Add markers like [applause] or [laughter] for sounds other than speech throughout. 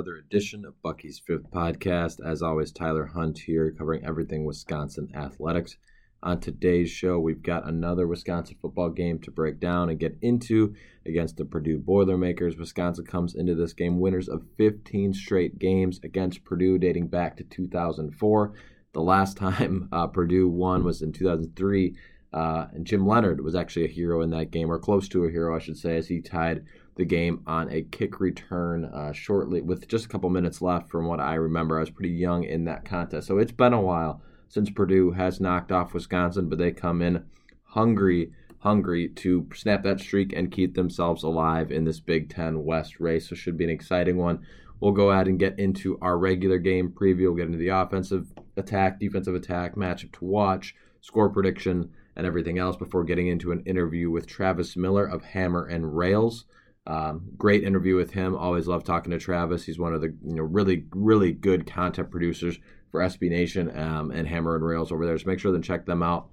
Another edition of Bucky's Fifth Podcast. As always, Tyler Hunt here, covering everything Wisconsin athletics. On today's show, we've got another Wisconsin football game to break down and get into against the Purdue Boilermakers. Wisconsin comes into this game winners of 15 straight games against Purdue, dating back to 2004. The last time [laughs] uh, Purdue won was in 2003. Uh, and Jim Leonhard was actually a hero in that game, or close to a hero, I should say, as he tied the game on a kick return uh, shortly with just a couple minutes left from what I remember. I was pretty young in that contest. So it's been a while since Purdue has knocked off Wisconsin, but they come in hungry, hungry to snap that streak and keep themselves alive in this Big Ten West race. So should be an exciting one. We'll go ahead and get into our regular game preview. We'll get into the offensive attack, defensive attack, matchup to watch, score prediction, and everything else before getting into an interview with Travis Miller of Hammer and Rails. Um, great interview with him. Always love talking to Travis. He's one of the you know really really good content producers for SB Nation um, and Hammer and Rails over there. So make sure to check them out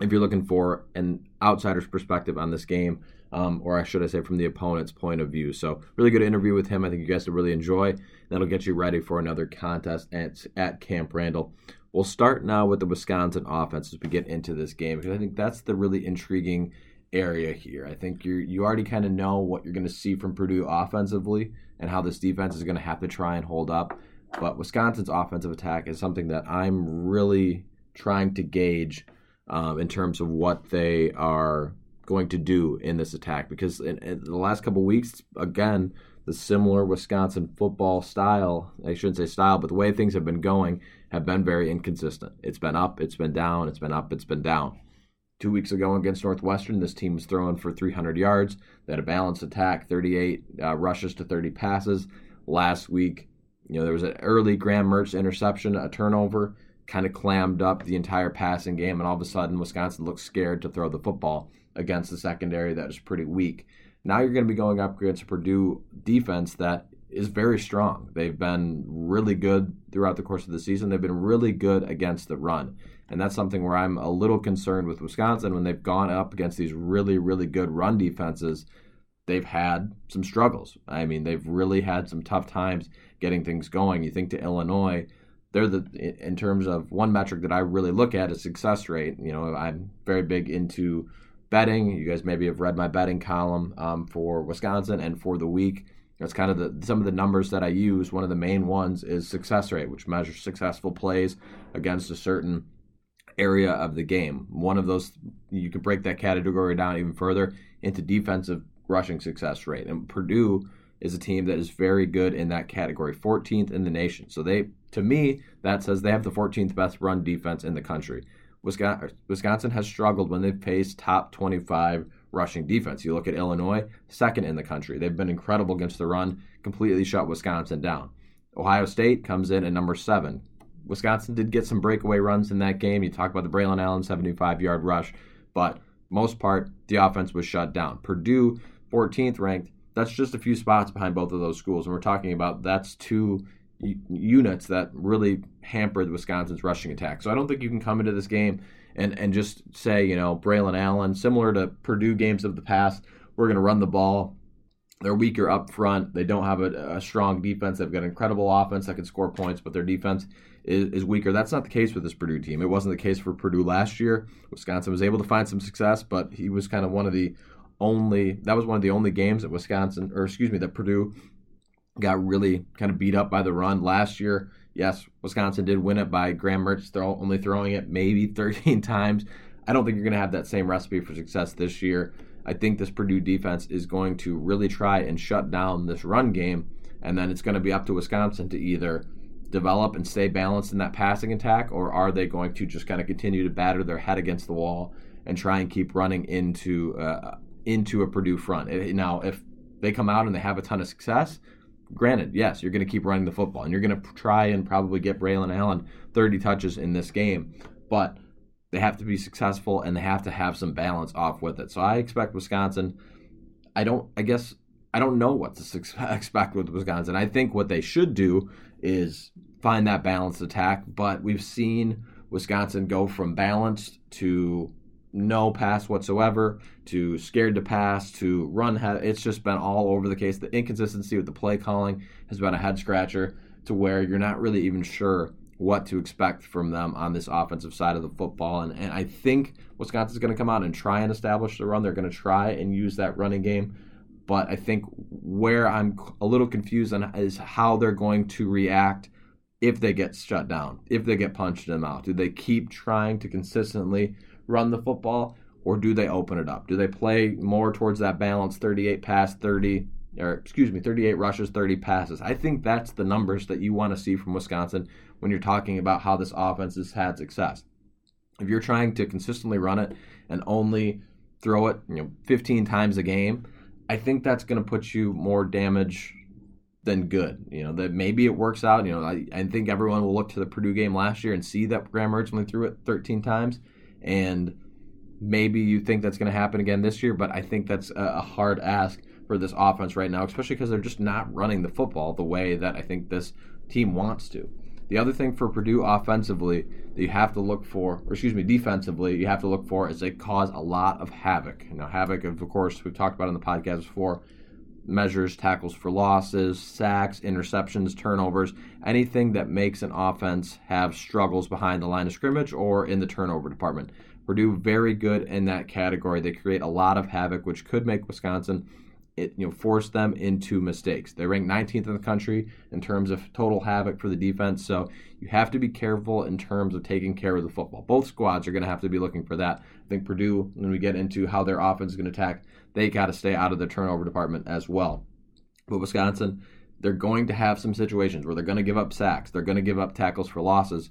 if you're looking for an outsider's perspective on this game, um, or I should I say from the opponent's point of view. So really good interview with him. I think you guys will really enjoy. That'll get you ready for another contest at at Camp Randall. We'll start now with the Wisconsin offense as we get into this game because I think that's the really intriguing area here. I think you you already kind of know what you're going to see from Purdue offensively and how this defense is going to have to try and hold up. But Wisconsin's offensive attack is something that I'm really trying to gauge um, in terms of what they are going to do in this attack because in, in the last couple weeks, again, the similar Wisconsin football style, I shouldn't say style, but the way things have been going have been very inconsistent. It's been up, it's been down, it's been up, it's been down. Two weeks ago against Northwestern, this team was throwing for 300 yards. They had a balanced attack, 38 uh, rushes to 30 passes. Last week, you know, there was an early Graham Mertz interception, a turnover, kind of clammed up the entire passing game, and all of a sudden, Wisconsin looked scared to throw the football against the secondary that is pretty weak. Now you're going to be going up against a Purdue defense that is very strong. They've been really good throughout the course of the season. They've been really good against the run. And that's something where I'm a little concerned with Wisconsin when they've gone up against these really, really good run defenses. They've had some struggles. I mean, they've really had some tough times getting things going. You think to Illinois, they're the in terms of one metric that I really look at is success rate. You know, I'm very big into betting. You guys maybe have read my betting column um, for Wisconsin and for the week. That's kind of the some of the numbers that I use. One of the main ones is success rate, which measures successful plays against a certain area of the game. One of those you could break that category down even further into defensive rushing success rate. And Purdue is a team that is very good in that category, 14th in the nation. So they to me that says they have the 14th best run defense in the country. Wisconsin has struggled when they've faced top 25 rushing defense. You look at Illinois, second in the country. They've been incredible against the run, completely shut Wisconsin down. Ohio State comes in at number seven. Wisconsin did get some breakaway runs in that game. You talk about the Braylon Allen 75 yard rush, but most part, the offense was shut down. Purdue, 14th ranked, that's just a few spots behind both of those schools. And we're talking about that's two units that really hampered Wisconsin's rushing attack. So I don't think you can come into this game and, and just say, you know, Braylon Allen, similar to Purdue games of the past, we're going to run the ball. They're weaker up front. They don't have a, a strong defense. They've got an incredible offense that can score points, but their defense is, is weaker. That's not the case with this Purdue team. It wasn't the case for Purdue last year. Wisconsin was able to find some success, but he was kind of one of the only that was one of the only games that Wisconsin or excuse me that Purdue got really kind of beat up by the run last year. Yes, Wisconsin did win it by Graham Mertz throw, only throwing it maybe [laughs] 13 times. I don't think you're going to have that same recipe for success this year. I think this Purdue defense is going to really try and shut down this run game, and then it's going to be up to Wisconsin to either develop and stay balanced in that passing attack, or are they going to just kind of continue to batter their head against the wall and try and keep running into uh, into a Purdue front? Now, if they come out and they have a ton of success, granted, yes, you're going to keep running the football and you're going to try and probably get Braylon Allen 30 touches in this game, but they have to be successful and they have to have some balance off with it. So I expect Wisconsin. I don't. I guess I don't know what to [laughs] expect with Wisconsin. I think what they should do is find that balanced attack, but we've seen Wisconsin go from balanced to no pass whatsoever to scared to pass to run. It's just been all over the case. The inconsistency with the play calling has been a head scratcher to where you're not really even sure what to expect from them on this offensive side of the football. And, and I think Wisconsin's going to come out and try and establish the run. They're going to try and use that running game. But I think where I'm a little confused on is how they're going to react if they get shut down, if they get punched in the mouth. Do they keep trying to consistently run the football, or do they open it up? Do they play more towards that balance 38 pass, 30, or excuse me, 38 rushes, 30 passes? I think that's the numbers that you want to see from Wisconsin when you're talking about how this offense has had success. If you're trying to consistently run it and only throw it, you know, 15 times a game, I think that's going to put you more damage than good. You know, that maybe it works out. You know, I, I think everyone will look to the Purdue game last year and see that Graham only threw it 13 times and maybe you think that's going to happen again this year, but I think that's a hard ask for this offense right now, especially because they're just not running the football the way that I think this team wants to. The other thing for Purdue offensively that you have to look for, or excuse me, defensively, you have to look for is they cause a lot of havoc. Know, havoc, of course, we've talked about in the podcast before, measures tackles for losses, sacks, interceptions, turnovers, anything that makes an offense have struggles behind the line of scrimmage or in the turnover department. Purdue very good in that category. They create a lot of havoc, which could make Wisconsin it you know force them into mistakes. They rank 19th in the country in terms of total havoc for the defense. So you have to be careful in terms of taking care of the football. Both squads are going to have to be looking for that. I think Purdue, when we get into how their offense is going to attack, they got to stay out of the turnover department as well. But Wisconsin, they're going to have some situations where they're going to give up sacks. They're going to give up tackles for losses.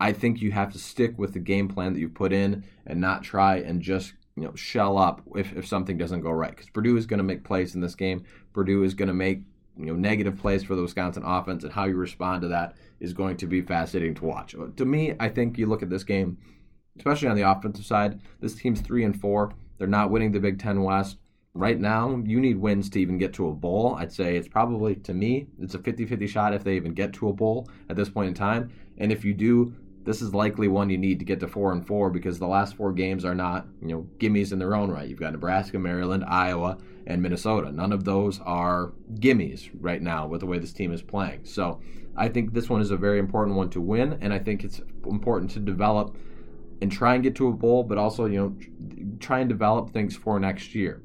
I think you have to stick with the game plan that you put in and not try and just you know shell up if, if something doesn't go right because Purdue is going to make plays in this game. Purdue is going to make you know negative plays for the Wisconsin offense, and how you respond to that is going to be fascinating to watch. Uh, to me, I think you look at this game, especially on the offensive side. This team's three and four. They're not winning the Big Ten West right now. You need wins to even get to a bowl. I'd say it's probably to me it's a 50-50 shot if they even get to a bowl at this point in time. And if you do, this is likely one you need to get to four and four because the last four games are not, you know, gimmies in their own right. You've got Nebraska, Maryland, Iowa, and Minnesota. None of those are gimmies right now with the way this team is playing. So I think this one is a very important one to win, and I think it's important to develop and try and get to a bowl, but also, you know, try and develop things for next year.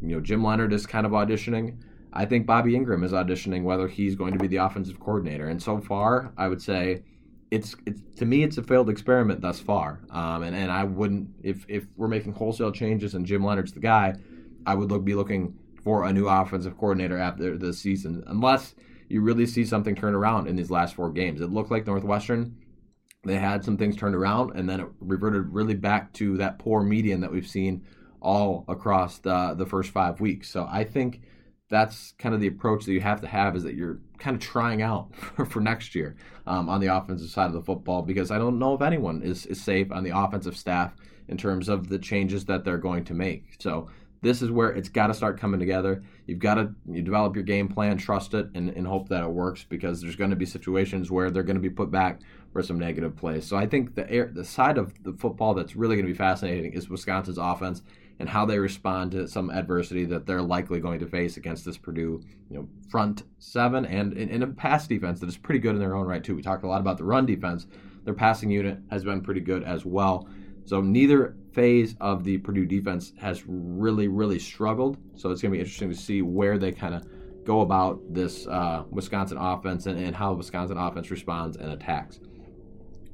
You know, Jim Leonhard is kind of auditioning. I think Bobby Engram is auditioning whether he's going to be the offensive coordinator. And so far, I would say it's it's to me it's a failed experiment thus far. Um, and and I wouldn't if if we're making wholesale changes and Jim Leonhard's the guy, I would look be looking for a new offensive coordinator after this season, unless you really see something turn around in these last four games. It looked like Northwestern they had some things turned around, and then it reverted really back to that poor median that we've seen all across the the first five weeks. So I think that's kind of the approach that you have to have is that you're kind of trying out [laughs] for, for next year um, on the offensive side of the football because I don't know if anyone is, is safe on the offensive staff in terms of the changes that they're going to make. So this is where it's got to start coming together. You've got to you develop your game plan, trust it, and, and hope that it works because there's going to be situations where they're going to be put back for some negative plays. So I think the air, the side of the football that's really going to be fascinating is Wisconsin's offense and how they respond to some adversity that they're likely going to face against this Purdue, you know, front seven and in, a pass defense that is pretty good in their own right too. We talked a lot about the run defense. Their passing unit has been pretty good as well. So neither phase of the Purdue defense has really, really struggled. So it's going to be interesting to see where they kind of go about this uh, Wisconsin offense and, and how Wisconsin offense responds and attacks.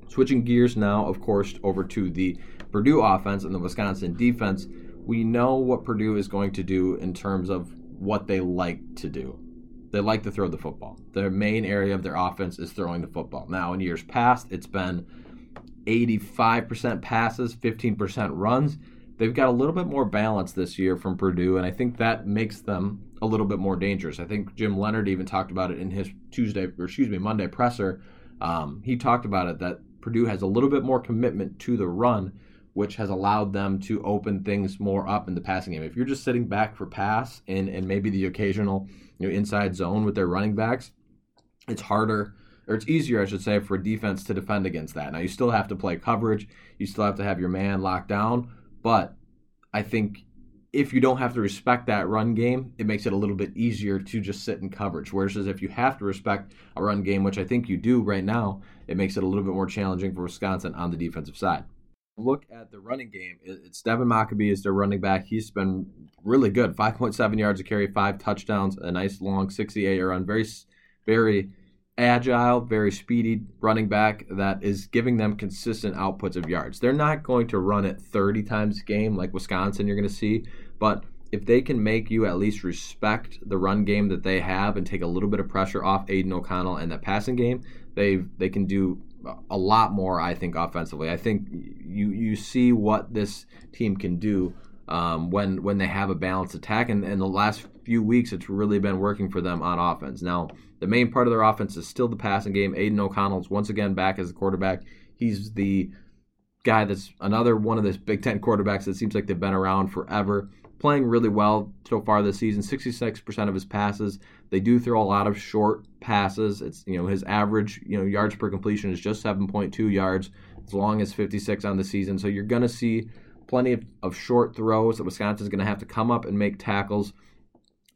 Switching gears now, of course, over to the Purdue offense and the Wisconsin defense. We know what Purdue is going to do in terms of what they like to do. They like to throw the football. Their main area of their offense is throwing the football. Now, in years past, it's been 85% passes, 15% runs. They've got a little bit more balance this year from Purdue, and I think that makes them a little bit more dangerous. I think Jim Leonhard even talked about it in his Tuesday, or excuse me, Monday presser. Um, he talked about it that Purdue has a little bit more commitment to the run, which has allowed them to open things more up in the passing game. If you're just sitting back for pass and, and maybe the occasional you know, inside zone with their running backs, it's harder or it's easier, I should say, for defense to defend against that. Now you still have to play coverage, you still have to have your man locked down, but I think if you don't have to respect that run game, it makes it a little bit easier to just sit in coverage. Whereas if you have to respect a run game, which I think you do right now, it makes it a little bit more challenging for Wisconsin on the defensive side. Look at the running game. It's Devin Mockobee is their running back. He's been really good. 5.7 yards a carry, five touchdowns, a nice long 68 run. Very, very agile, very speedy running back that is giving them consistent outputs of yards. They're not going to run it 30 times a game like Wisconsin you're going to see, but if they can make you at least respect the run game that they have and take a little bit of pressure off Aidan O'Connell and that passing game, they they can do a lot more. I think offensively. I think you you see what this team can do um, when when they have a balanced attack. And in the last few weeks, it's really been working for them on offense. Now, the main part of their offense is still the passing game. Aidan O'Connell's once again back as a quarterback. He's the guy that's another one of the Big Ten quarterbacks that seems like they've been around forever. Playing really well so far this season. 66% of his passes. They do throw a lot of short passes. It's you know his average you know yards per completion is just 7.2 yards, as long as 56 on the season. So you're gonna see plenty of, of short throws that Wisconsin's going to have to come up and make tackles,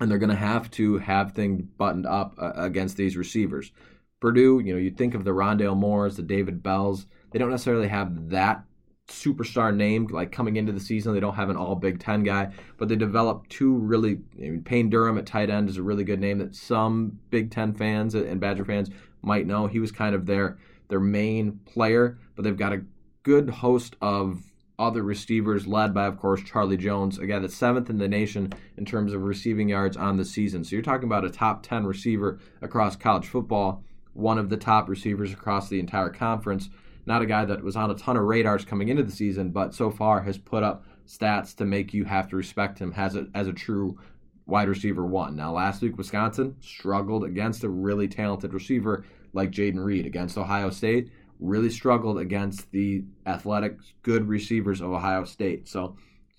and they're going to have to have things buttoned up uh, against these receivers. Purdue, you know, you think of the Rondale Moores, the David Bells. They don't necessarily have that superstar name like coming into the season. They don't have an all Big Ten guy, but they developed two really. I mean, Payne Durham at tight end is a really good name that some Big Ten fans and Badger fans might know. He was kind of their their main player, but they've got a good host of other receivers, led by, of course, Charlie Jones, a guy that's seventh in the nation in terms of receiving yards on the season. So you're talking about a top 10 receiver across college football, one of the top receivers across the entire conference. Not a guy that was on a ton of radars coming into the season, but so far has put up stats to make you have to respect him as a, as a true wide receiver one. Now, last week, Wisconsin struggled against a really talented receiver like Jayden Reed against Ohio State really struggled against the athletic, good receivers of Ohio State. So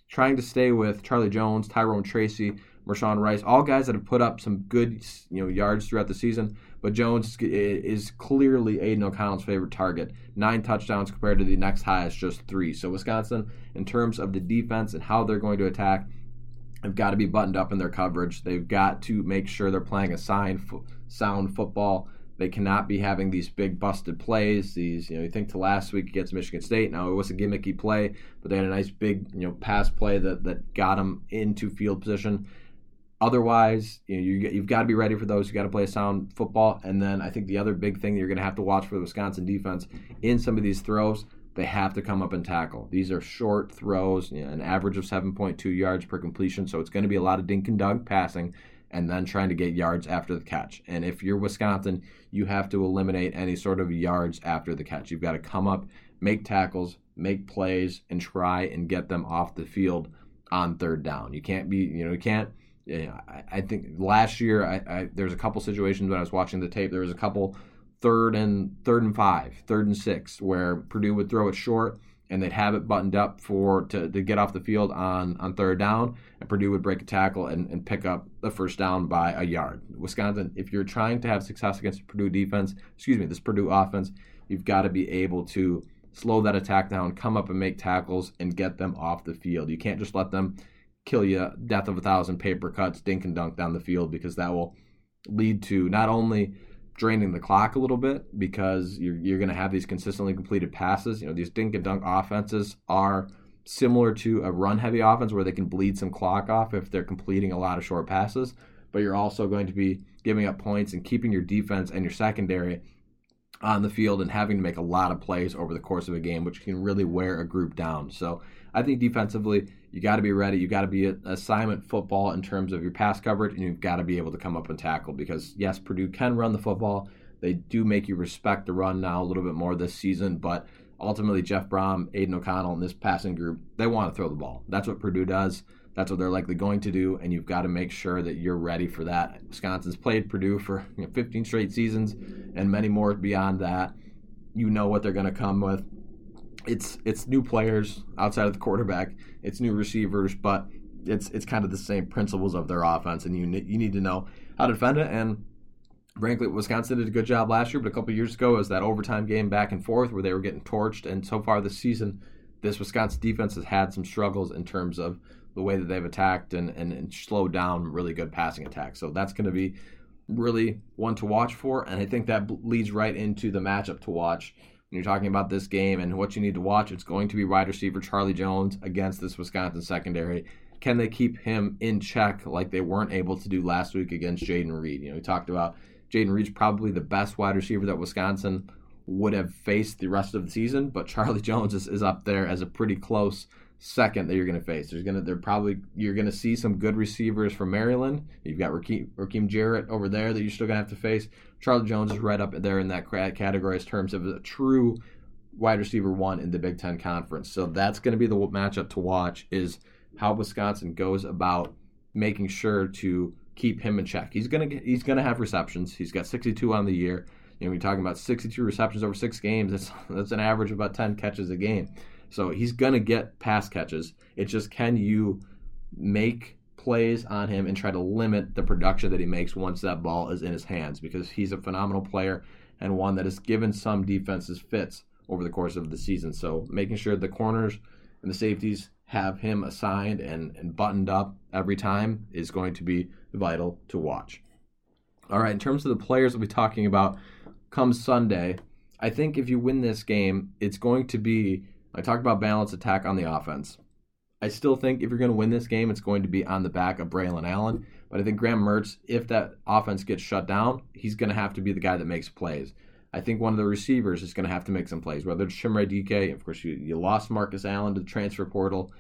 trying to stay with Charlie Jones, Tyrone Tracy, Mershawn Rice, all guys that have put up some good you know yards throughout the season. But Jones is clearly Aidan O'Connell's favorite target. Nine touchdowns compared to the next highest, just three. So Wisconsin, in terms of the defense and how they're going to attack, have got to be buttoned up in their coverage. They've got to make sure they're playing a sound, sound football they cannot be having these big busted plays. These, you know, you think to last week against Michigan State. Now it was a gimmicky play, but they had a nice big, you know, pass play that that got them into field position. Otherwise, you know, you, you've got to be ready for those. You got to play sound football, and then I think the other big thing that you're going to have to watch for the Wisconsin defense in some of these throws, they have to come up and tackle. These are short throws, you know, an average of 7.2 yards per completion, so it's going to be a lot of dink and dunk passing and then trying to get yards after the catch. And if you're Wisconsin, you have to eliminate any sort of yards after the catch. You've got to come up, make tackles, make plays, and try and get them off the field on third down. You can't be, you know, you can't. Know, I, I think last year I, I there's a couple situations when I was watching the tape. There was a couple third and third and five, third and six, where Purdue would throw it short and they'd have it buttoned up for to, to get off the field on, on third down, and Purdue would break a tackle and, and pick up the first down by a yard. Wisconsin, if you're trying to have success against Purdue defense, excuse me, this Purdue offense, you've got to be able to slow that attack down, come up and make tackles, and get them off the field. You can't just let them kill you, death of a thousand paper cuts, dink and dunk down the field, because that will lead to not only – draining the clock a little bit because you're, you're going to have these consistently completed passes. You know, these dink and dunk offenses are similar to a run heavy offense where they can bleed some clock off if they're completing a lot of short passes, but you're also going to be giving up points and keeping your defense and your secondary on the field and having to make a lot of plays over the course of a game, which can really wear a group down. So I think defensively, you got to be ready. You got to be assignment football in terms of your pass coverage, and you've got to be able to come up and tackle because, yes, Purdue can run the football. They do make you respect the run now a little bit more this season, but ultimately, Jeff Brohm, Aidan O'Connell, and this passing group, they want to throw the ball. That's what Purdue does. That's what they're likely going to do, and you've got to make sure that you're ready for that. Wisconsin's played Purdue for you know, 15 straight seasons and many more beyond that. You know what they're going to come with. It's it's new players outside of the quarterback. It's new receivers, but it's it's kind of the same principles of their offense, and you you need to know how to defend it. And frankly, Wisconsin did a good job last year, but a couple years ago, was that overtime game back and forth where they were getting torched. And so far this season, this Wisconsin defense has had some struggles in terms of the way that they've attacked and, and, and slowed down really good passing attacks. So that's going to be really one to watch for. And I think that leads right into the matchup to watch. You're talking about this game and what you need to watch, it's going to be wide receiver Charlie Jones against this Wisconsin secondary. Can they keep him in check like they weren't able to do last week against Jayden Reed? You know, we talked about Jayden Reed's probably the best wide receiver that Wisconsin would have faced the rest of the season, but [laughs] Charlie Jones is, is up there as a pretty close second that you're going to face. There's going to they're probably you're going to see some good receivers from Maryland. You've got Rakim, Rakim Jarrett over there that you're still going to have to face. Charlie Jones is right up there in that category in terms of a true wide receiver one in the Big Ten Conference. So that's going to be the matchup to watch is how Wisconsin goes about making sure to keep him in check. He's gonna he's gonna have receptions. He's got 62 on the year. You know, we're talking about 62 receptions over six games. That's [laughs] that's an average of about 10 catches a game. So he's going to get pass catches. It's just can you make plays on him and try to limit the production that he makes once that ball is in his hands because he's a phenomenal player and one that has given some defenses fits over the course of the season. So making sure the corners and the safeties have him assigned and, and buttoned up every time is going to be vital to watch. All right, in terms of the players we'll be talking about come Sunday, I think if you win this game, it's going to be I talked about balanced attack on the offense. I still think if you're going to win this game, it's going to be on the back of Braylon Allen. But I think Graham Mertz, if that offense gets shut down, he's going to have to be the guy that makes plays. I think one of the receivers is going to have to make some plays, whether it's Chimere Dike. Of course, you, you lost Markus Allen to the transfer portal.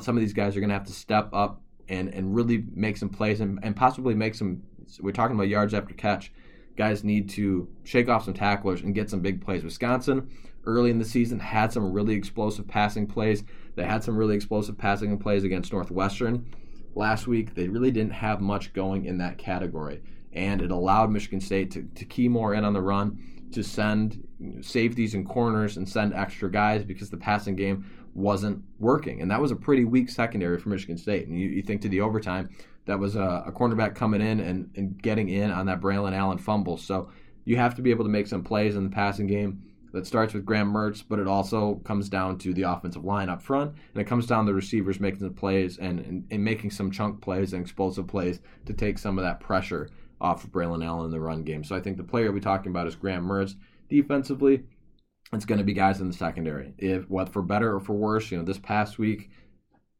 Some of these guys are going to have to step up and, and really make some plays and, and possibly make some. We're talking about yards after catch. Guys need to shake off some tacklers and get some big plays. Wisconsin early in the season had some really explosive passing plays. They had some really explosive passing plays against Northwestern. Last week, they really didn't have much going in that category, and it allowed Michigan State to, to key more in on the run, to send safeties and corners and send extra guys because the passing game wasn't working. And that was a pretty weak secondary for Michigan State. And you, you think to the overtime, that was a, a cornerback coming in and, and getting in on that Braylon Allen fumble. So you have to be able to make some plays in the passing game that starts with Graham Mertz, but it also comes down to the offensive line up front, and it comes down to the receivers making the plays and, and, and, making some chunk plays and explosive plays to take some of that pressure off of Braylon Allen in the run game. So I think the player we're talking about is Graham Mertz. Defensively, it's going to be guys in the secondary. If what for better or for worse, you know, this past week,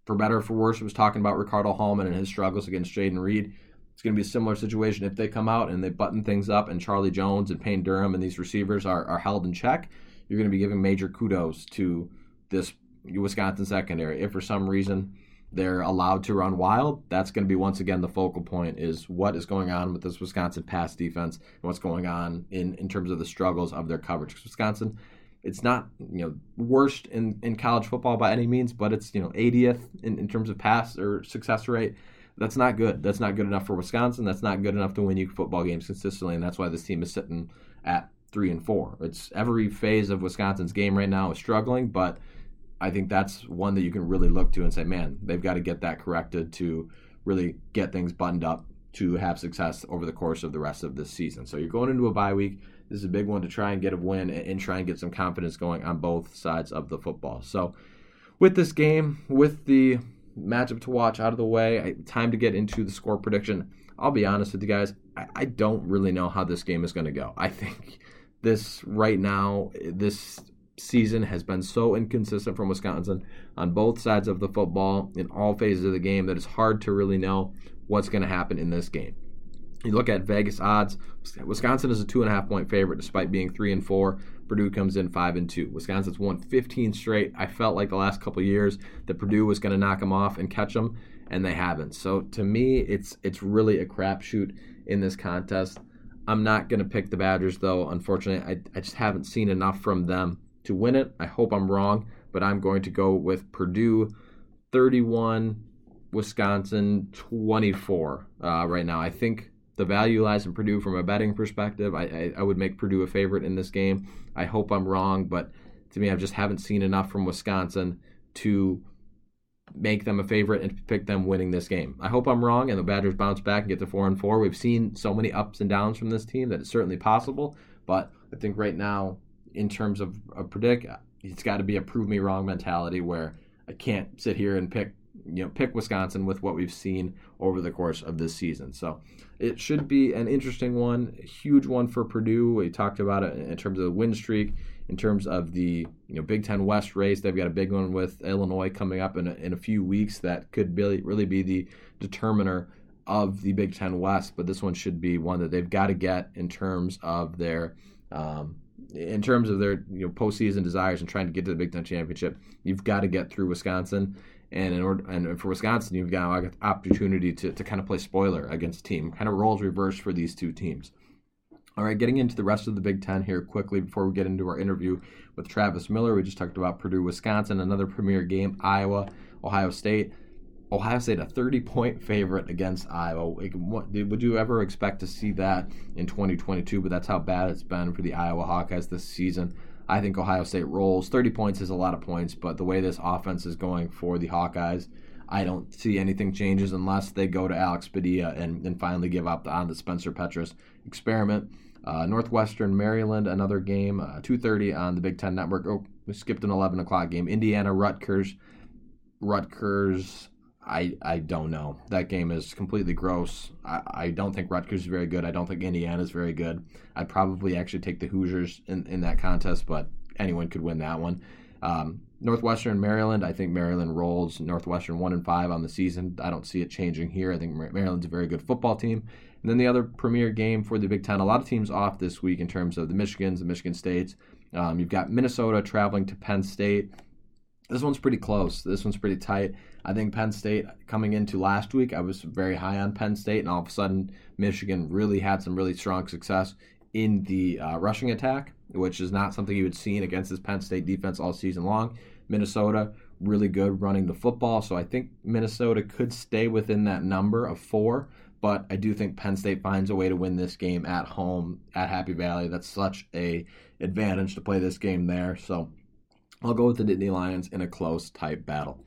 for better or for worse, it was talking about Ricardo Hallman and his struggles against Jayden Reed. It's going to be a similar situation if they come out and they button things up and Charlie Jones and Payne Durham and these receivers are, are held in check. You're going to be giving major kudos to this Wisconsin secondary. If for some reason they're allowed to run wild, that's going to be once again the focal point is what is going on with this Wisconsin pass defense and what's going on in, in terms of the struggles of their coverage. Wisconsin, it's not you know worst in, in college football by any means, but it's you know 80th in, in terms of pass or success rate. That's not good. That's not good enough for Wisconsin. That's not good enough to win you football games consistently, and that's why this team is sitting at three and four. It's every phase of Wisconsin's game right now is struggling, but I think that's one that you can really look to and say, man, they've got to get that corrected to really get things buttoned up to have success over the course of the rest of this season. So you're going into a bye week. This is a big one to try and get a win and try and get some confidence going on both sides of the football. So with this game, with the matchup to watch out of the way. I, time to get into the score prediction. I'll be honest with you guys. I, I don't really know how this game is going to go. I think this right now, this season has been so inconsistent from Wisconsin on both sides of the football in all phases of the game that it's hard to really know what's going to happen in this game. You look at Vegas odds. Wisconsin is a two and a half point favorite, despite being three and four. Purdue comes in five and two. Wisconsin's won 15 straight. I felt like the last couple years that Purdue was going to knock them off and catch them, and they haven't. So to me, it's it's really a crapshoot in this contest. I'm not going to pick the Badgers though. Unfortunately, I, I just haven't seen enough from them to win it. I hope I'm wrong, but I'm going to go with Purdue 31, Wisconsin 24 uh, right now. I think the value lies in Purdue from a betting perspective. I, I, I, would make Purdue a favorite in this game. I hope I'm wrong, but to me, I just haven't seen enough from Wisconsin to make them a favorite and pick them winning this game. I hope I'm wrong and the Badgers bounce back and get to four and four. We've seen so many ups and downs from this team that it's certainly possible, but I think right now, in terms of a predict, it's got to be a prove me wrong mentality where I can't sit here and pick you know pick Wisconsin with what we've seen over the course of this season. So it should be an interesting one, a huge one for Purdue. We talked about it in terms of the win streak, in terms of the you know Big Ten West race. They've got a big one with Illinois coming up in a, in a few weeks that could really really be the determiner of the Big Ten West. But this one should be one that they've got to get in terms of their um, in terms of their you know postseason desires and trying to get to the Big Ten championship. You've got to get through Wisconsin and in order, and for Wisconsin, you've got an opportunity to, to kind of play spoiler against team. Kind of roles reversed for these two teams. All right, getting into the rest of the Big Ten here quickly before we get into our interview with Travis Miller. We just talked about Purdue, Wisconsin, another premier game, Iowa, Ohio State. Ohio State a 30 point favorite against Iowa. Would you ever expect to see that in 2022? But that's how bad it's been for the Iowa Hawkeyes this season. I think Ohio State rolls. 30 points is a lot of points, but the way this offense is going for the Hawkeyes, I don't see anything changes unless they go to Alex Padilla and, and finally give up on the Spencer Petras experiment. Uh, Northwestern Maryland, another game, uh, 2:30 on the Big Ten Network. Oh, we skipped an 11 o'clock game. Indiana Rutgers. Rutgers I I don't know. That game is completely gross. I, I don't think Rutgers is very good. I don't think Indiana is very good. I'd probably actually take the Hoosiers in, in that contest, but anyone could win that one. Um, Northwestern Maryland. I think Maryland rolls Northwestern one and five on the season. I don't see it changing here. I think Maryland's a very good football team. And then the other premier game for the Big Ten. A lot of teams off this week in terms of the Michigans, the Michigan States. Um, you've got Minnesota traveling to Penn State. This one's pretty close. This one's pretty tight. I think Penn State coming into last week, I was very high on Penn State, and all of a sudden, Michigan really had some really strong success in the uh, rushing attack, which is not something you had seen against this Penn State defense all season long. Minnesota, really good running the football, so I think Minnesota could stay within that number of four. But I do think Penn State finds a way to win this game at home at Happy Valley. That's such a advantage to play this game there. So I'll go with the Nittany Lions in a close type battle.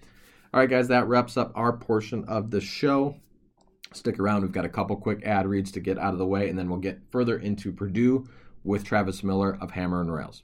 All right, guys, that wraps up our portion of the show. Stick around. We've got a couple quick ad reads to get out of the way, and then we'll get further into Purdue with Travis Miller of Hammer and Rails.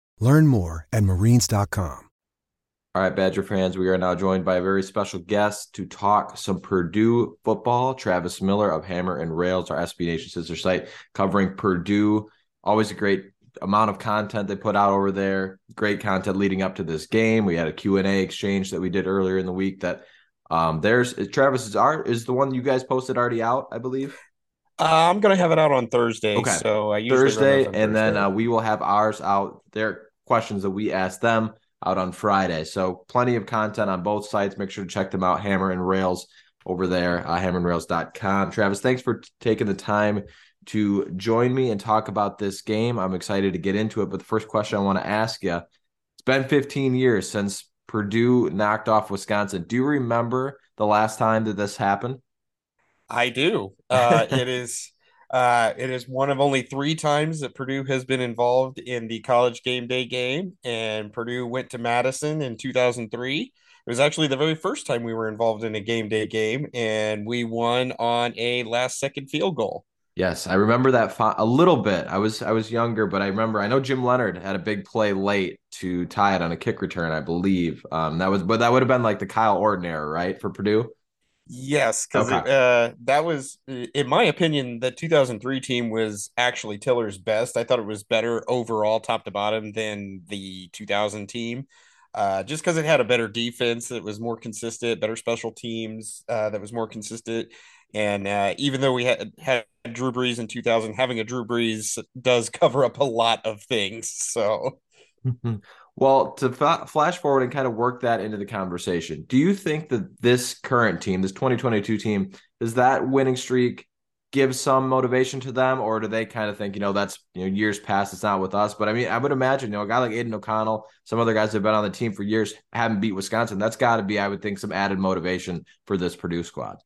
Learn more at marines.com. All right, Badger fans, we are now joined by a very special guest to talk some Purdue football. Travis Miller of Hammer and Rails, our SB Nation sister site, covering Purdue. Always a great amount of content they put out over there. Great content leading up to this game. We had a Q&A exchange that we did earlier in the week that um, there's Travis is art is the one you guys posted already out, I believe. Uh, I'm gonna have it out on Thursday. Okay. So I Thursday, and then uh, we will have ours out there questions that we asked them out on Friday. So plenty of content on both sites. Make sure to check them out. Hammer and Rails over there, uh, hammerandrails.com. Travis, thanks for t- taking the time to join me and talk about this game. I'm excited to get into it. But the first question I want to ask you it's been 15 years since Purdue knocked off Wisconsin. Do you remember the last time that this happened? I do. Uh, it is. [laughs] Uh, it is one of only three times that Purdue has been involved in the college game day game, and Purdue went to Madison in 2003. It was actually the very first time we were involved in a game day game, and we won on a last second field goal. Yes, I remember that a little bit. I was I was younger, but I remember I know Jim Leonhard had a big play late to tie it on a kick return, I believe. Um, that was but that would have been like the Kyle Orton era, right, for Purdue. Yes, because okay. uh, that was, in my opinion, the 2003 team was actually Tiller's best. I thought it was better overall, top to bottom, than the 2000 team. Uh, just because it had a better defense that was more consistent, better special teams uh, that was more consistent. And uh, even though we had, had Drew Brees in 2000, having a Drew Brees does [laughs] cover up a lot of things. So Well, to fa- flash forward and kind of work that into the conversation, do you think that this current team, this 2022 team, does that winning streak give some motivation to them, or do they kind of think, you know, that's you know years past, it's not with us? But I mean, I would imagine, you know, a guy like Aidan O'Connell, some other guys that have been on the team for years haven't beat Wisconsin. That's got to be, I would think, some added motivation for this Purdue squad.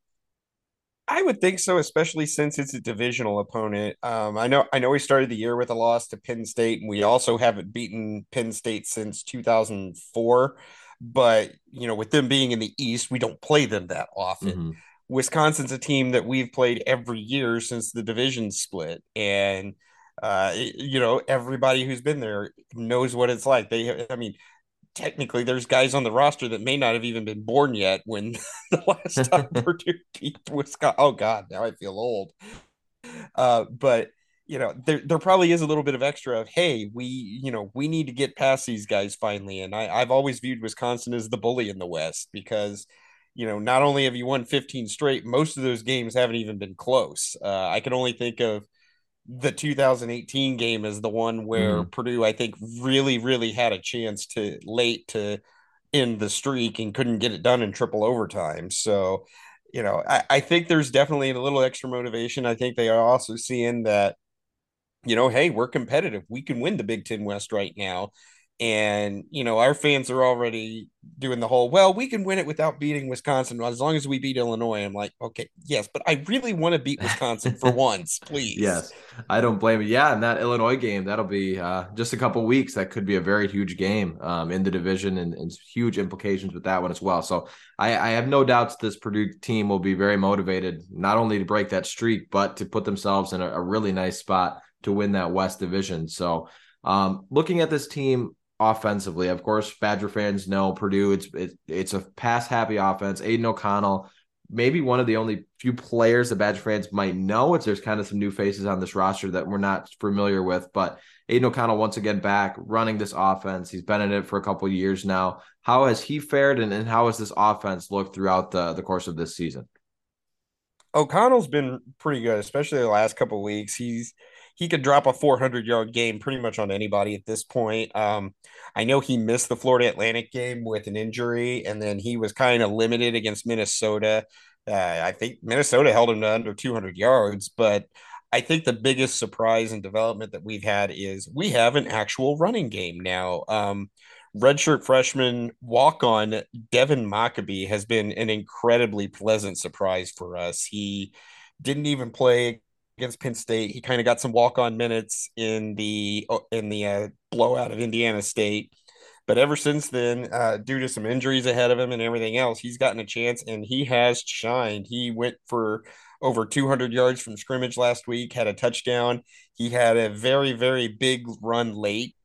I would think so, especially since it's a divisional opponent. Um, I know I know we started the year with a loss to Penn State, and we also haven't beaten Penn State since 2004. But you know, with them being in the East, we don't play them that often. Mm-hmm. Wisconsin's a team that we've played every year since the division split, and uh, you know, everybody who's been there knows what it's like. They, I mean, technically there's guys on the roster that may not have even been born yet when [laughs] the last time [laughs] Purdue beat Wisconsin. Oh God, now I feel old. Uh, but you know, there there probably is a little bit of extra of hey, we you know we need to get past these guys finally. And I, I've always viewed Wisconsin as the bully in the West because you know not only have you won 15 straight, most of those games haven't even been close. Uh, I can only think of the 2018 game is the one where mm. Purdue, I think, really, really had a chance to late to end the streak and couldn't get it done in triple overtime. So, you know, I, I think there's definitely a little extra motivation. I think they are also seeing that, you know, hey, we're competitive. We can win the Big Ten West right now and you know our fans are already doing the whole well we can win it without beating wisconsin as long as we beat illinois. I'm like okay yes but i really want to beat wisconsin for [laughs] once please. Yes i don't blame you. Yeah and that illinois game that'll be uh, just a couple weeks. That could be a very huge game um, in the division and, and, huge implications with that one as well. So I, I have no doubts this purdue team will be very motivated not only to break that streak but to put themselves in a, a really nice spot to win that west division. So um, looking at this team offensively. Of course, Badger fans know Purdue. It's it, it's a pass happy offense. Aidan O'Connell, maybe one of the only few players the Badger fans might know. It's there's kind of some new faces on this roster that we're not familiar with, but Aidan O'Connell once again back running this offense. He's been in it for a couple years now. How has he fared, and, and how has this offense looked throughout the the course of this season? O'Connell's been pretty good, especially the last couple weeks. He's he could drop a 400 yard game pretty much on anybody at this point. Um, I know he missed the Florida Atlantic game with an injury, and then he was kind of limited against Minnesota. Uh, I think Minnesota held him to under 200 yards, but I think the biggest surprise and development that we've had is we have an actual running game now. Um, redshirt freshman walk on Devin Mockobee has been an incredibly pleasant surprise for us. He didn't even play against Penn State. He kind of got some walk on minutes in the uh, in the uh, blowout of Indiana State. But ever since then, uh, due to some injuries ahead of him and everything else, he's gotten a chance and he has shined. He went for over 200 yards from scrimmage last week, had a touchdown. He had a very, very big run late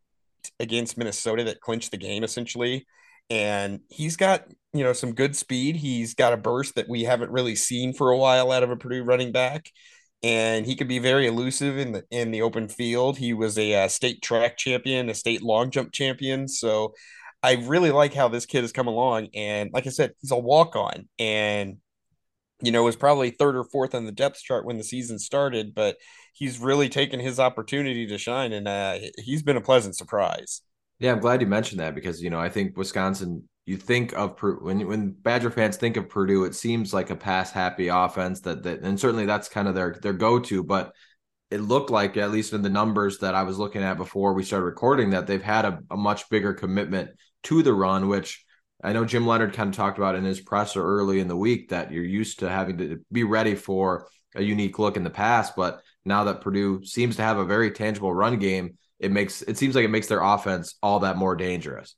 against Minnesota that clinched the game essentially. And he's got, you know, some good speed. He's got a burst that we haven't really seen for a while out of a Purdue running back and he could be very elusive in the in the open field. He was a, uh, state track champion, a state long jump champion. So I really like how this kid has come along. And like I said, he's a walk on, and you know was probably third or fourth on the depth chart when the season started, but he's really taken his opportunity to shine, and uh, he's been a pleasant surprise. Yeah, I'm glad you mentioned that because you know I think Wisconsin. You think of when when Badger fans think of Purdue, it seems like a pass happy offense that that, and certainly that's kind of their their go to. But it looked like, at least in the numbers that I was looking at before we started recording, that they've had a, a much bigger commitment to the run, which I know Jim Leonhard kind of talked about in his presser early in the week that you're used to having to be ready for a unique look in the past, but now that Purdue seems to have a very tangible run game, it makes it seems like it makes their offense all that more dangerous.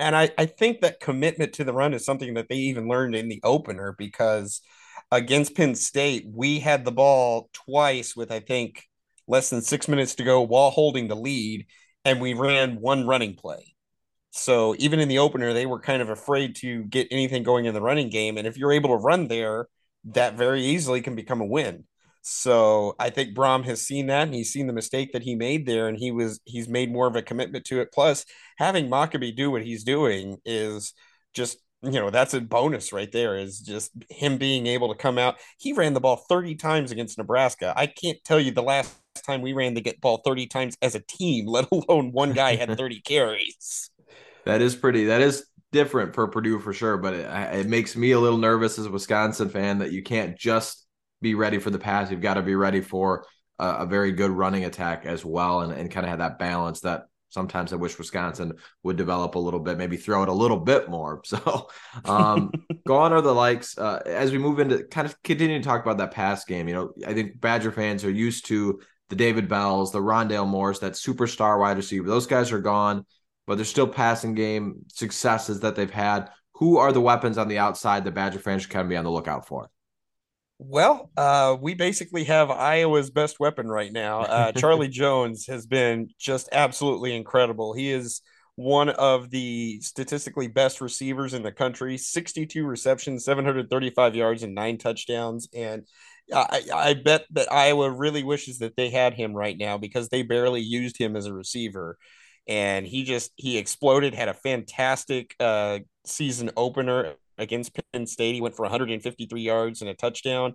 And I, I think that commitment to the run is something that they even learned in the opener because against Penn State, we had the ball twice with I think less than six minutes to go while holding the lead, and we ran one running play. So even in the opener, they were kind of afraid to get anything going in the running game. And if you're able to run there, that very easily can become a win. So I think Brohm has seen that and he's seen the mistake that he made there and he was he's made more of a commitment to it. Plus, having Mockobee do what he's doing is just you know that's a bonus right there is just him being able to come out he ran the ball 30 times against nebraska i can't tell you the last time we ran the get ball 30 times as a team [laughs] let alone one guy had 30 [laughs] carries that is pretty. That is different for Purdue for sure, but it, it makes me a little nervous as a Wisconsin fan that you can't just be ready for the pass. You've got to be ready for a, a very good running attack as well, and, and kind of have that balance that sometimes I wish Wisconsin would develop a little bit, maybe throw it a little bit more. [laughs] So, um, [laughs] gone are the likes. Uh, as we move into kind of continue to talk about that pass game, you know, I think Badger fans are used to the David Bells, the Rondale Moores, that superstar wide receiver. Those guys are gone but there's still passing game successes that they've had. Who are the weapons on the outside that Badger fans should kind of be on the lookout for? Well, uh, we basically have Iowa's best weapon right now. [laughs] Uh, Charlie Jones has been just absolutely incredible. He is one of the statistically best receivers in the country 62 receptions, 735 yards, and nine touchdowns. And I, I bet that Iowa really wishes that they had him right now because they barely used him as a receiver and he just he exploded. Had a fantastic uh, season opener against Penn State. He went for 153 yards and a touchdown,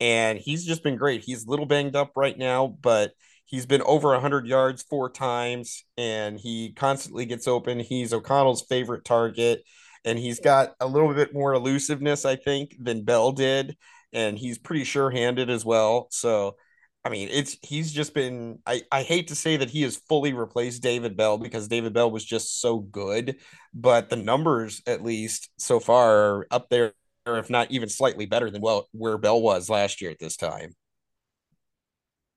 and he's just been great. He's a little banged up right now, but he's been over 100 yards four times, and he constantly gets open. He's O'Connell's favorite target, and he's got a little bit more elusiveness, I think, than Bell did, and he's pretty sure-handed as well. So I mean, it's he's just been I, I hate to say that he has fully replaced David Bell because David Bell was just so good, but the numbers at least so far are up there, or if not even slightly better than well where Bell was last year at this time.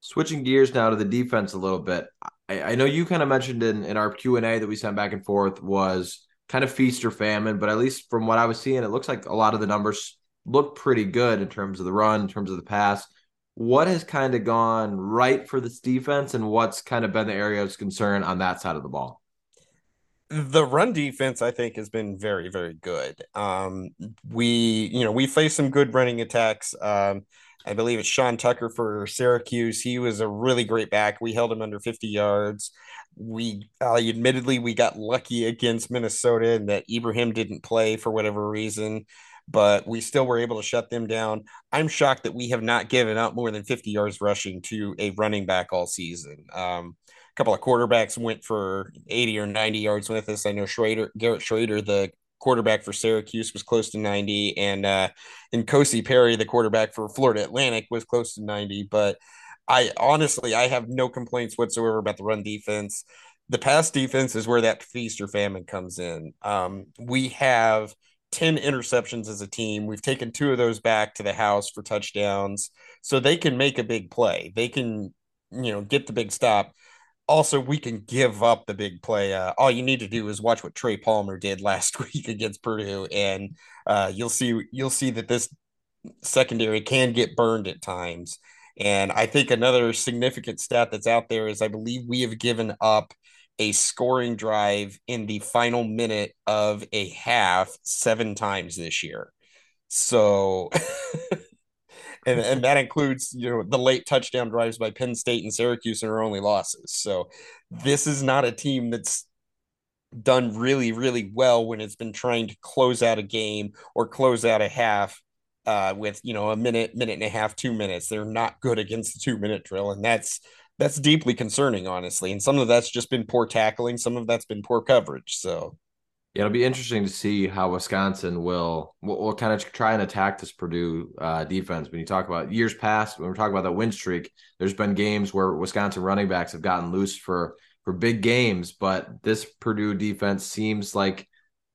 Switching gears now to the defense a little bit. I, I know you kind of mentioned in, in our Q and A that we sent back and forth was kind of feast or famine, but at least from what I was seeing, it looks like a lot of the numbers look pretty good in terms of the run, in terms of the pass what has kind of gone right for this defense and what's kind of been the area of concern on that side of the ball? The run defense, I think, has been very, very good. Um, we, you know, we faced some good running attacks. Um, I believe it's Sean Tucker for Syracuse. He was a really great back. We held him under 50 yards. We uh, admittedly we got lucky against Minnesota and that Ibrahim didn't play for whatever reason but we still were able to shut them down. I'm shocked that we have not given up more than 50 yards rushing to a running back all season. Um, a couple of quarterbacks went for 80 or 90 yards with us. I know Shrader, Garrett Shrader, the quarterback for Syracuse, was close to 90, and uh, and N'Kosi Perry, the quarterback for Florida Atlantic, was close to 90. But I honestly, I have no complaints whatsoever about the run defense. The pass defense is where that feast or famine comes in. Um, we have 10 interceptions as a team. We've taken two of those back to the house for touchdowns. So they can make a big play. They can, you know, get the big stop. Also, we can give up the big play. Uh, all you need to do is watch what Trey Palmer did [laughs] last week against Purdue, and uh, you'll see you'll see that this secondary can get burned at times. And I think another significant stat that's out there is I believe we have given up a scoring drive in the final minute of a half seven times this year. So [laughs] and and that includes you know the late touchdown drives by Penn State and Syracuse and our only losses. So this is not a team that's done really really well when it's been trying to close out a game or close out a half uh, with you know a minute minute and a half two minutes they're not good against the two minute drill and that's that's deeply concerning, honestly. And some of that's just been poor tackling, some of that's been poor coverage. So yeah, it'll be interesting to see how Wisconsin will will, will kind of try and attack this Purdue uh, defense. When you talk about years past, when we're talking about that win streak, there's been games where Wisconsin running backs have gotten loose for for big games, but this Purdue defense seems like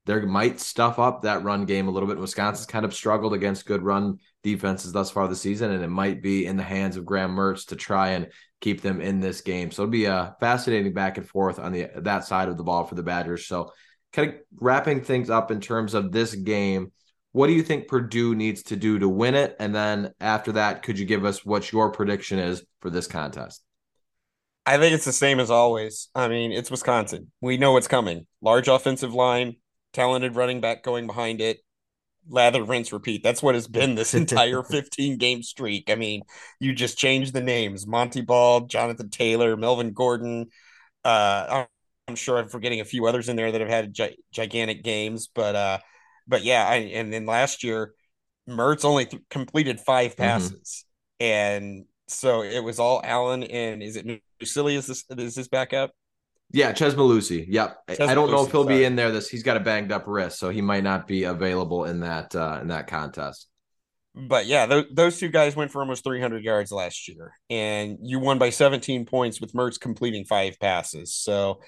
they might stuff up that run game a little bit. Wisconsin's kind of struggled against good run defenses thus far this season, and it might be in the hands of Graham Mertz to try and keep them in this game. So it'll be a fascinating back and forth on the that side of the ball for the Badgers. So kind of wrapping things up in terms of this game, what do you think Purdue needs to do to win it? And then after that, could you give us what your prediction is for this contest? I think it's the same as always. I mean, it's Wisconsin. We know what's coming. Large offensive line, talented running back going behind it, lather, rinse, repeat. That's what has been this entire 15 game streak. I mean, you just change the names Montee Ball, Jonathan Taylor, Melvin Gordon. Uh, I'm sure I'm forgetting a few others in there that have had gi- gigantic games, but uh, but yeah, I, and then last year, Mertz only th- completed five mm-hmm. passes, mm-hmm. and so it was all Allen and is it Nusili? Is this is this backup? Yeah, Chez Mellusi. Yep. I don't know if he'll sorry. be in there. This he's got a banged up wrist, so he might not be available in that uh, in that contest. But yeah, th- those two guys went for almost 300 yards last year, and you won by 17 points with Mertz completing five passes. So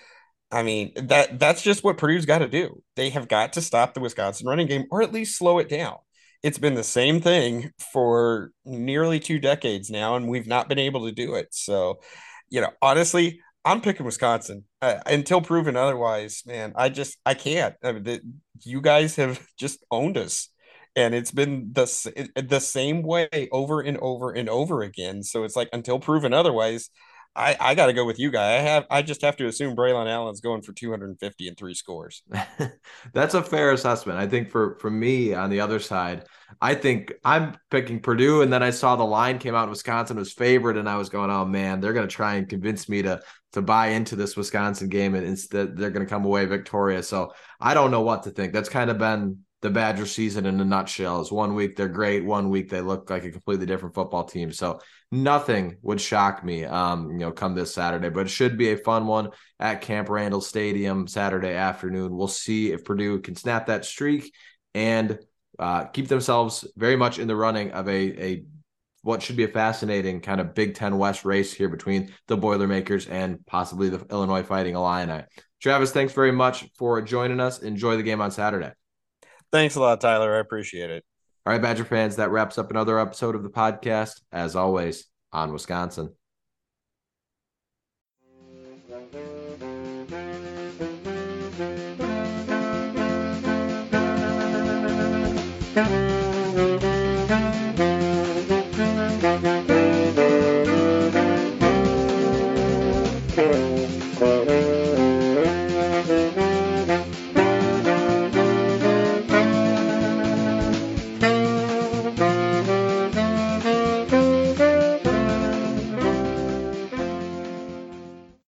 I mean, that that's just what Purdue's got to do. They have got to stop the Wisconsin running game or at least slow it down. It's been the same thing for nearly two decades now, and we've not been able to do it. So, you know, honestly, I'm picking Wisconsin uh, until proven otherwise. Man, I just I can't. I mean, the, you guys have [laughs] just owned us, and it's been the the same way over and over and over again. So it's like until proven otherwise, I, I got to go with you guy. I have I just have to assume Braylon Allen's going for 250 and three scores. [laughs] That's a fair assessment. I think for for me on the other side, I think I'm picking Purdue, and then I saw the line came out. Wisconsin was favored, and I was going, "Oh man, they're going to try and convince me to to buy into this Wisconsin game, and instead they're going to come away victorious." So I don't know what to think. That's kind of been the Badger season in a nutshell. Is one week they're great, one week they look like a completely different football team. So nothing would shock me, um, you know, come this Saturday. But it should be a fun one at Camp Randall Stadium Saturday afternoon. We'll see if Purdue can snap that streak and uh, keep themselves very much in the running of a a what should be a fascinating kind of Big Ten West race here between the Boilermakers and possibly the Illinois Fighting Illini. Travis, thanks very much for joining us. Enjoy the game on Saturday. Thanks a lot, Tyler. I appreciate it. All right, Badger fans, that wraps up another episode of the podcast. As always, on Wisconsin.